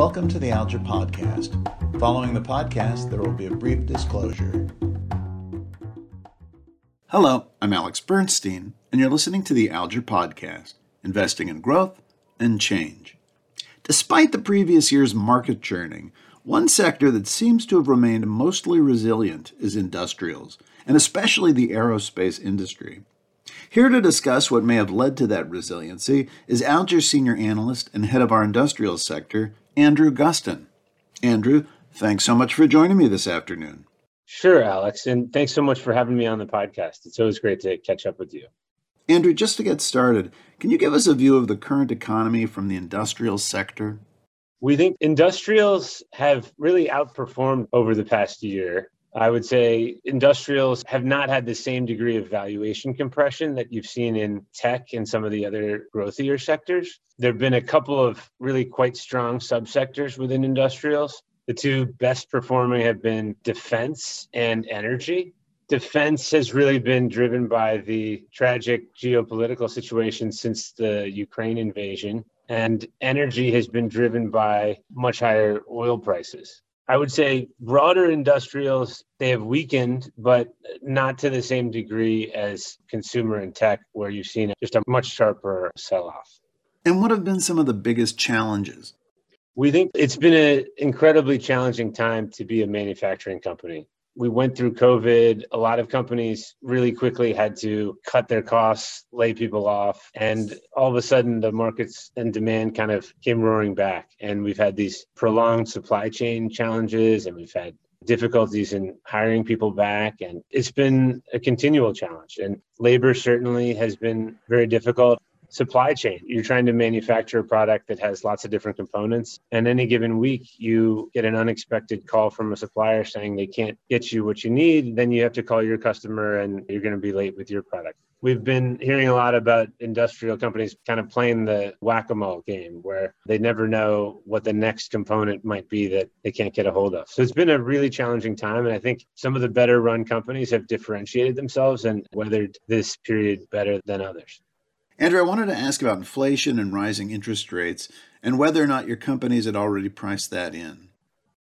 Welcome to the Alger Podcast. Following the podcast, there will be a brief disclosure. Hello, I'm Alex Bernstein, and you're listening to the Alger Podcast Investing in Growth and Change. Despite the previous year's market churning, one sector that seems to have remained mostly resilient is industrials, and especially the aerospace industry. Here to discuss what may have led to that resiliency is Alger's senior analyst and head of our industrial sector, Andrew Gustin. Andrew, thanks so much for joining me this afternoon. Sure, Alex. And thanks so much for having me on the podcast. It's always great to catch up with you. Andrew, just to get started, can you give us a view of the current economy from the industrial sector? We think industrials have really outperformed over the past year. I would say industrials have not had the same degree of valuation compression that you've seen in tech and some of the other growthier sectors. There have been a couple of really quite strong subsectors within industrials. The two best performing have been defense and energy. Defense has really been driven by the tragic geopolitical situation since the Ukraine invasion, and energy has been driven by much higher oil prices. I would say broader industrials, they have weakened, but not to the same degree as consumer and tech, where you've seen just a much sharper sell off. And what have been some of the biggest challenges? We think it's been an incredibly challenging time to be a manufacturing company we went through COVID. A lot of companies really quickly had to cut their costs, lay people off, and all of a sudden the markets and demand kind of came roaring back. And we've had these prolonged supply chain challenges, and we've had difficulties in hiring people back. And it's been a continual challenge. And labor certainly has been very difficult supply chain. You're trying to manufacture a product that has lots of different components. And any given week, you get an unexpected call from a supplier saying they can't get you what you need. Then you have to call your customer and you're going to be late with your product. We've been hearing a lot about industrial companies kind of playing the whack a mole game where they never know what the next component might be that they can't get a hold of. So it's been a really challenging time. And I think some of the better run companies have differentiated themselves and weathered this period better than others. Andrew, I wanted to ask about inflation and rising interest rates and whether or not your companies had already priced that in.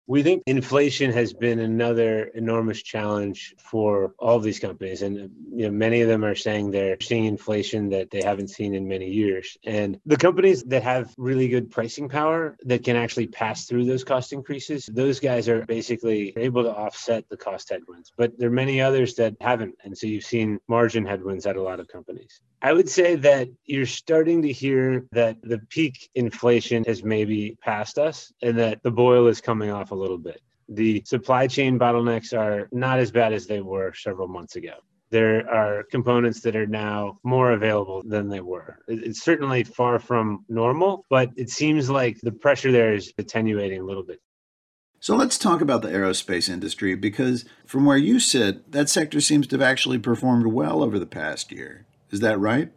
We think inflation has been another enormous challenge for all of these companies. And you know, many of them are saying they're seeing inflation that they haven't seen in many years. And the companies that have really good pricing power that can actually pass through those cost increases, those guys are basically able to offset the cost headwinds. But there are many others that haven't. And so you've seen margin headwinds at a lot of companies. I would say that you're starting to hear that the peak inflation has maybe passed us and that the boil is coming off a little bit. The supply chain bottlenecks are not as bad as they were several months ago. There are components that are now more available than they were. It's certainly far from normal, but it seems like the pressure there is attenuating a little bit. So let's talk about the aerospace industry because from where you sit, that sector seems to have actually performed well over the past year. Is that right?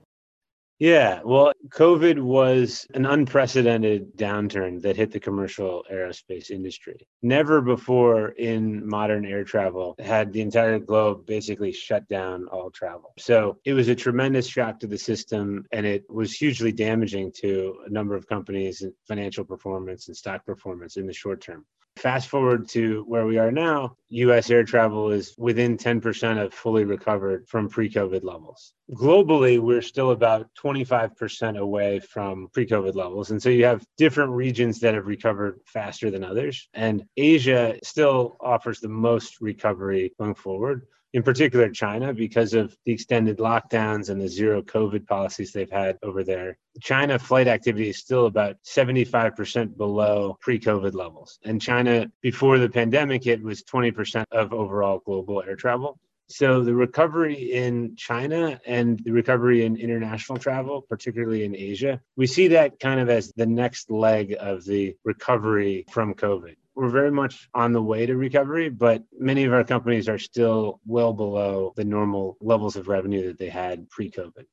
Yeah, well, COVID was an unprecedented downturn that hit the commercial aerospace industry. Never before in modern air travel had the entire globe basically shut down all travel. So it was a tremendous shock to the system, and it was hugely damaging to a number of companies' financial performance and stock performance in the short term. Fast forward to where we are now, US air travel is within 10% of fully recovered from pre COVID levels. Globally, we're still about 25% away from pre COVID levels. And so you have different regions that have recovered faster than others. And Asia still offers the most recovery going forward in particular China, because of the extended lockdowns and the zero COVID policies they've had over there. China flight activity is still about 75% below pre COVID levels. And China, before the pandemic hit, was 20% of overall global air travel. So the recovery in China and the recovery in international travel, particularly in Asia, we see that kind of as the next leg of the recovery from COVID we're very much on the way to recovery, but many of our companies are still well below the normal levels of revenue that they had pre COVID.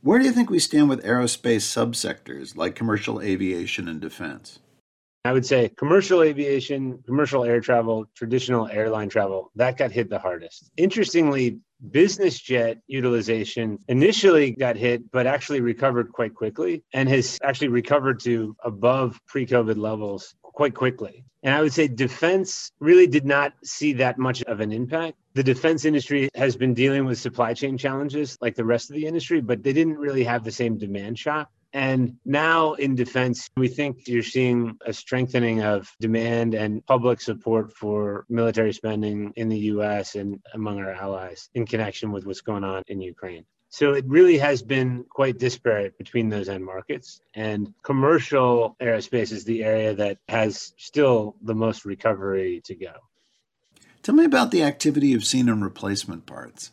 Where do you think we stand with aerospace subsectors like commercial aviation and defense? I would say commercial aviation, commercial air travel, traditional airline travel, that got hit the hardest. Interestingly, business jet utilization initially got hit, but actually recovered quite quickly and has actually recovered to above pre COVID levels quite quickly. And I would say defense really did not see that much of an impact. The defense industry has been dealing with supply chain challenges like the rest of the industry, but they didn't really have the same demand shock. And now in defense, we think you're seeing a strengthening of demand and public support for military spending in the US and among our allies in connection with what's going on in Ukraine. So it really has been quite disparate between those end markets. And commercial aerospace is the area that has still the most recovery to go. Tell me about the activity you've seen in replacement parts.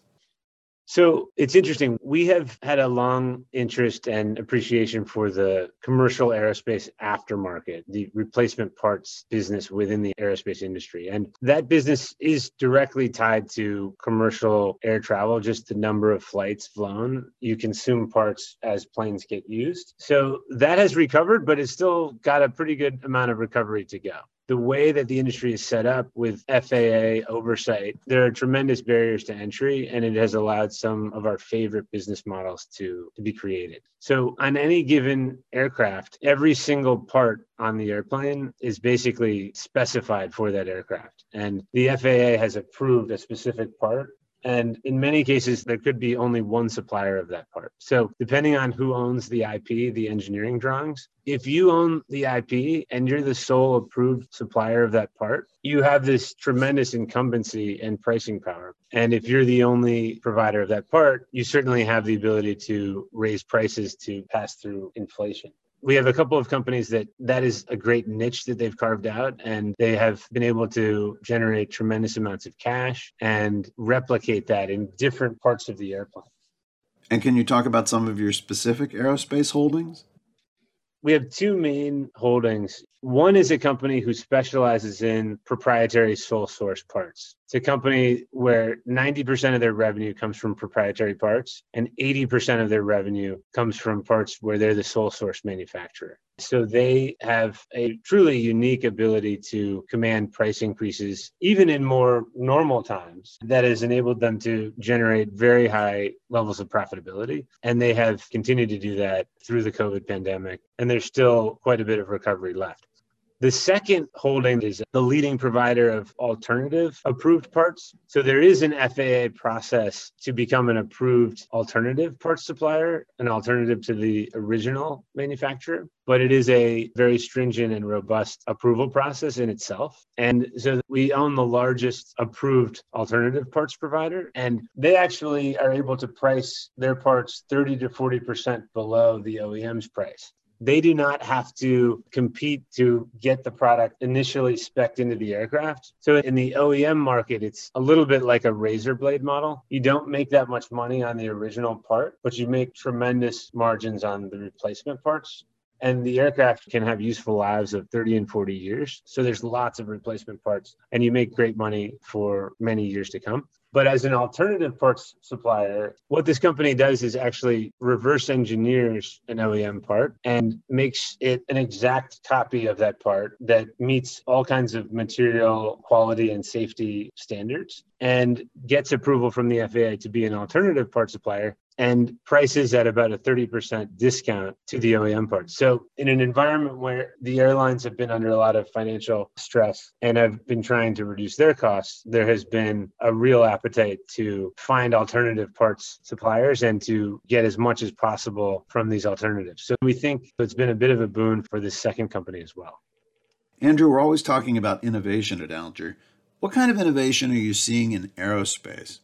So it's interesting. We have had a long interest and appreciation for the commercial aerospace aftermarket, the replacement parts business within the aerospace industry. And that business is directly tied to commercial air travel, just the number of flights flown. You consume parts as planes get used. So that has recovered, but it's still got a pretty good amount of recovery to go the way that the industry is set up with FAA oversight, there are tremendous barriers to entry, and it has allowed some of our favorite business models to, to be created. So, on any given aircraft, every single part on the airplane is basically specified for that aircraft. And the FAA has approved a specific part and in many cases, there could be only one supplier of that part. So, depending on who owns the IP, the engineering drawings, if you own the IP and you're the sole approved supplier of that part, you have this tremendous incumbency and pricing power. And if you're the only provider of that part, you certainly have the ability to raise prices to pass through inflation we have a couple of companies that that is a great niche that they've carved out and they have been able to generate tremendous amounts of cash and replicate that in different parts of the airplane. And can you talk about some of your specific aerospace holdings we have two main holdings. One is a company who specializes in proprietary sole source parts. It's a company where 90% of their revenue comes from proprietary parts and 80% of their revenue comes from parts where they're the sole source manufacturer. So they have a truly unique ability to command price increases, even in more normal times, that has enabled them to generate very high levels of profitability. And they have continued to do that through the COVID pandemic. And there's still quite a bit of recovery left. The second holding is the leading provider of alternative approved parts. So there is an FAA process to become an approved alternative parts supplier, an alternative to the original manufacturer, but it is a very stringent and robust approval process in itself. And so we own the largest approved alternative parts provider, and they actually are able to price their parts 30 to 40% below the OEM's price they do not have to compete to get the product initially specced into the aircraft. So in the OEM market, it's a little bit like a razor blade model. You don't make that much money on the original part, but you make tremendous margins on the replacement parts. And the aircraft can have useful lives of 30 and 40 years. So there's lots of replacement parts, and you make great money for many years to come. But as an alternative parts supplier, what this company does is actually reverse engineers an OEM part and makes it an exact copy of that part that meets all kinds of material quality and safety standards and gets approval from the FAA to be an alternative part supplier and prices at about a 30% discount to the OEM parts. So, in an environment where the airlines have been under a lot of financial stress and have been trying to reduce their costs, there has been a real appetite to find alternative parts suppliers and to get as much as possible from these alternatives. So, we think it's been a bit of a boon for this second company as well. Andrew, we're always talking about innovation at Alger. What kind of innovation are you seeing in aerospace?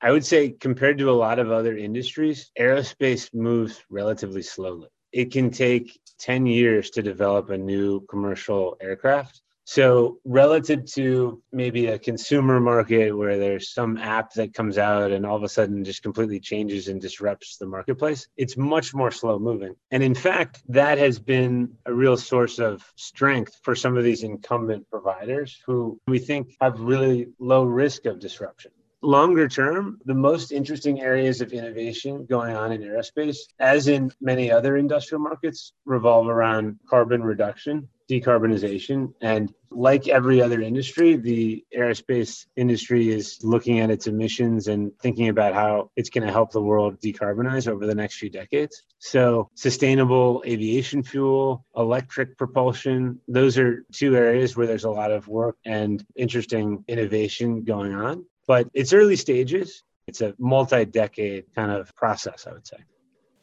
I would say, compared to a lot of other industries, aerospace moves relatively slowly. It can take 10 years to develop a new commercial aircraft. So, relative to maybe a consumer market where there's some app that comes out and all of a sudden just completely changes and disrupts the marketplace, it's much more slow moving. And in fact, that has been a real source of strength for some of these incumbent providers who we think have really low risk of disruption longer term, the most interesting areas of innovation going on in aerospace, as in many other industrial markets, revolve around carbon reduction decarbonization. And like every other industry, the aerospace industry is looking at its emissions and thinking about how it's going to help the world decarbonize over the next few decades. So, sustainable aviation fuel, electric propulsion, those are two areas where there's a lot of work and interesting innovation going on. But it's early stages. It's a multi decade kind of process, I would say.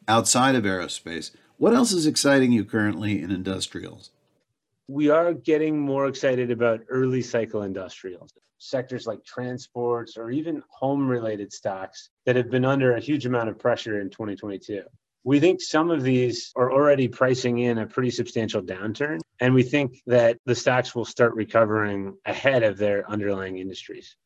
Outside of aerospace, what else is exciting you currently in industrials? we are getting more excited about early cycle industrials sectors like transports or even home related stocks that have been under a huge amount of pressure in 2022 we think some of these are already pricing in a pretty substantial downturn and we think that the stocks will start recovering ahead of their underlying industries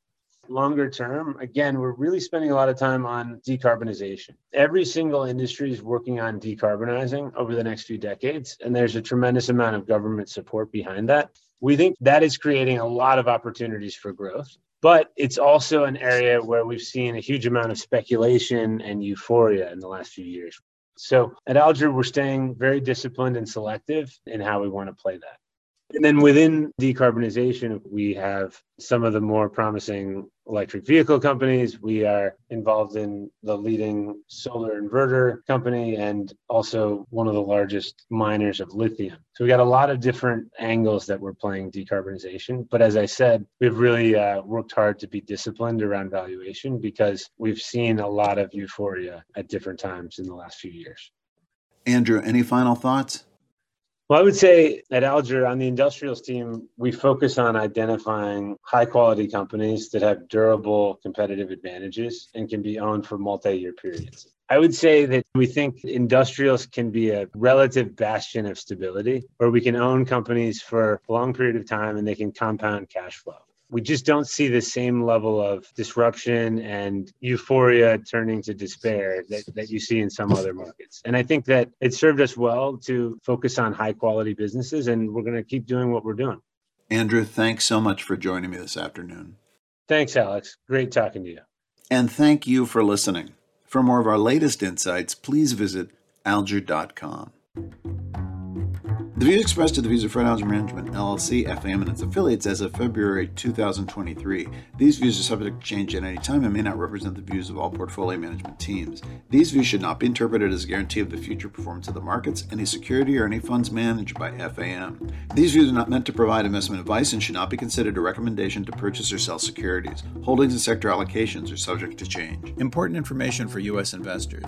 longer term, again, we're really spending a lot of time on decarbonization. Every single industry is working on decarbonizing over the next few decades, and there's a tremendous amount of government support behind that. We think that is creating a lot of opportunities for growth. But it's also an area where we've seen a huge amount of speculation and euphoria in the last few years. So at Alger, we're staying very disciplined and selective in how we want to play that. And then within decarbonization, we have some of the more promising electric vehicle companies. We are involved in the leading solar inverter company and also one of the largest miners of lithium. So we got a lot of different angles that we're playing decarbonization. But as I said, we've really uh, worked hard to be disciplined around valuation because we've seen a lot of euphoria at different times in the last few years. Andrew, any final thoughts? Well, I would say at Alger on the industrials team, we focus on identifying high quality companies that have durable competitive advantages and can be owned for multi year periods. I would say that we think industrials can be a relative bastion of stability where we can own companies for a long period of time and they can compound cash flow we just don't see the same level of disruption and euphoria turning to despair that, that you see in some other markets. And I think that it served us well to focus on high quality businesses, and we're going to keep doing what we're doing. Andrew, thanks so much for joining me this afternoon. Thanks, Alex. Great talking to you. And thank you for listening. For more of our latest insights, please visit alger.com. The views expressed are the views of Fred Alger Management, LLC, FAM, and its affiliates as of February 2023. These views are subject to change at any time and may not represent the views of all portfolio management teams. These views should not be interpreted as a guarantee of the future performance of the markets, any security, or any funds managed by FAM. These views are not meant to provide investment advice and should not be considered a recommendation to purchase or sell securities. Holdings and sector allocations are subject to change. Important information for U.S. investors.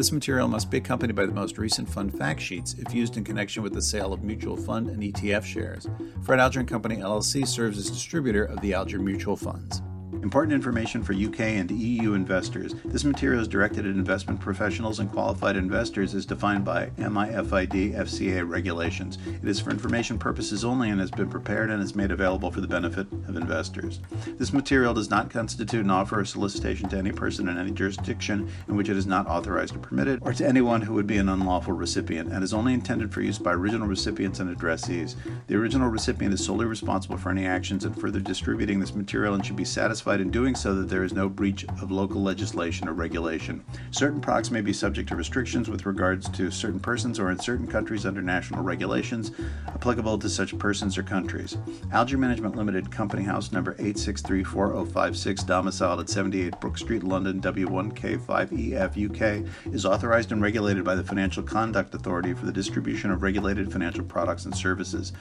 This material must be accompanied by the most recent fund fact sheets if used in connection with the sale of mutual fund and ETF shares. Fred Alger & Company LLC serves as distributor of the Alger Mutual Funds. Important information for UK and EU investors. This material is directed at investment professionals and qualified investors as defined by MIFID FCA regulations. It is for information purposes only and has been prepared and is made available for the benefit of investors. This material does not constitute an offer or solicitation to any person in any jurisdiction in which it is not authorized or permitted, or to anyone who would be an unlawful recipient, and is only intended for use by original recipients and addressees. The original recipient is solely responsible for any actions in further distributing this material and should be satisfied satisfied in doing so that there is no breach of local legislation or regulation. Certain products may be subject to restrictions with regards to certain persons or in certain countries under national regulations applicable to such persons or countries. Alger Management Limited, Company House number 8634056, domiciled at 78 Brook Street, London, W1K5EF, UK, is authorized and regulated by the Financial Conduct Authority for the distribution of regulated financial products and services.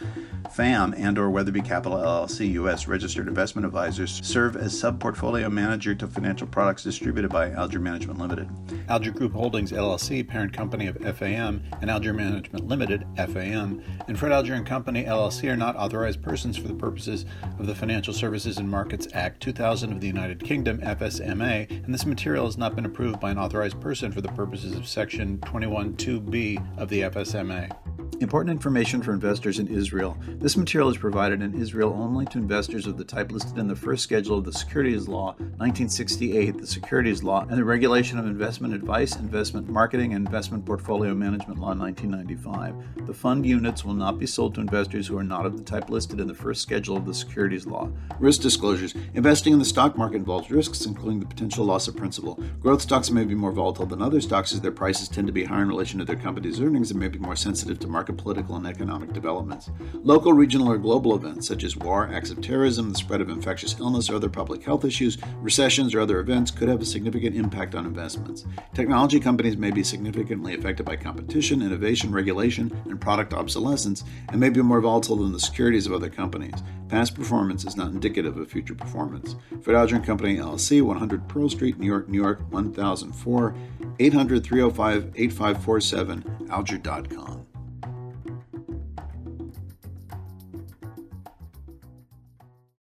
FAM and or Weatherbie Capital LLC, U.S. registered investment advisors serve as sub-portfolio manager to financial products distributed by Alger Management Limited. Alger Group Holdings LLC, parent company of FAM, and Alger Management Limited (FAM), and Fred Alger and Company LLC are not authorized persons for the purposes of the Financial Services and Markets Act 2000 of the United Kingdom (FSMA), and this material has not been approved by an authorized person for the purposes of Section 21.2b of the FSMA. Important information for investors in Israel. This material is provided in Israel only to investors of the type listed in the first schedule of the Securities Law 1968, the Securities Law, and the Regulation of Investment Advice, Investment Marketing, and Investment Portfolio Management Law 1995. The fund units will not be sold to investors who are not of the type listed in the first schedule of the Securities Law. Risk disclosures. Investing in the stock market involves risks, including the potential loss of principal. Growth stocks may be more volatile than other stocks as their prices tend to be higher in relation to their company's earnings and may be more sensitive to market market, political, and economic developments. Local, regional, or global events such as war, acts of terrorism, the spread of infectious illness, or other public health issues, recessions, or other events could have a significant impact on investments. Technology companies may be significantly affected by competition, innovation, regulation, and product obsolescence, and may be more volatile than the securities of other companies. Past performance is not indicative of future performance. Alger Company LLC, 100 Pearl Street, New York, New York, 1004, 800 305 8547, alger.com.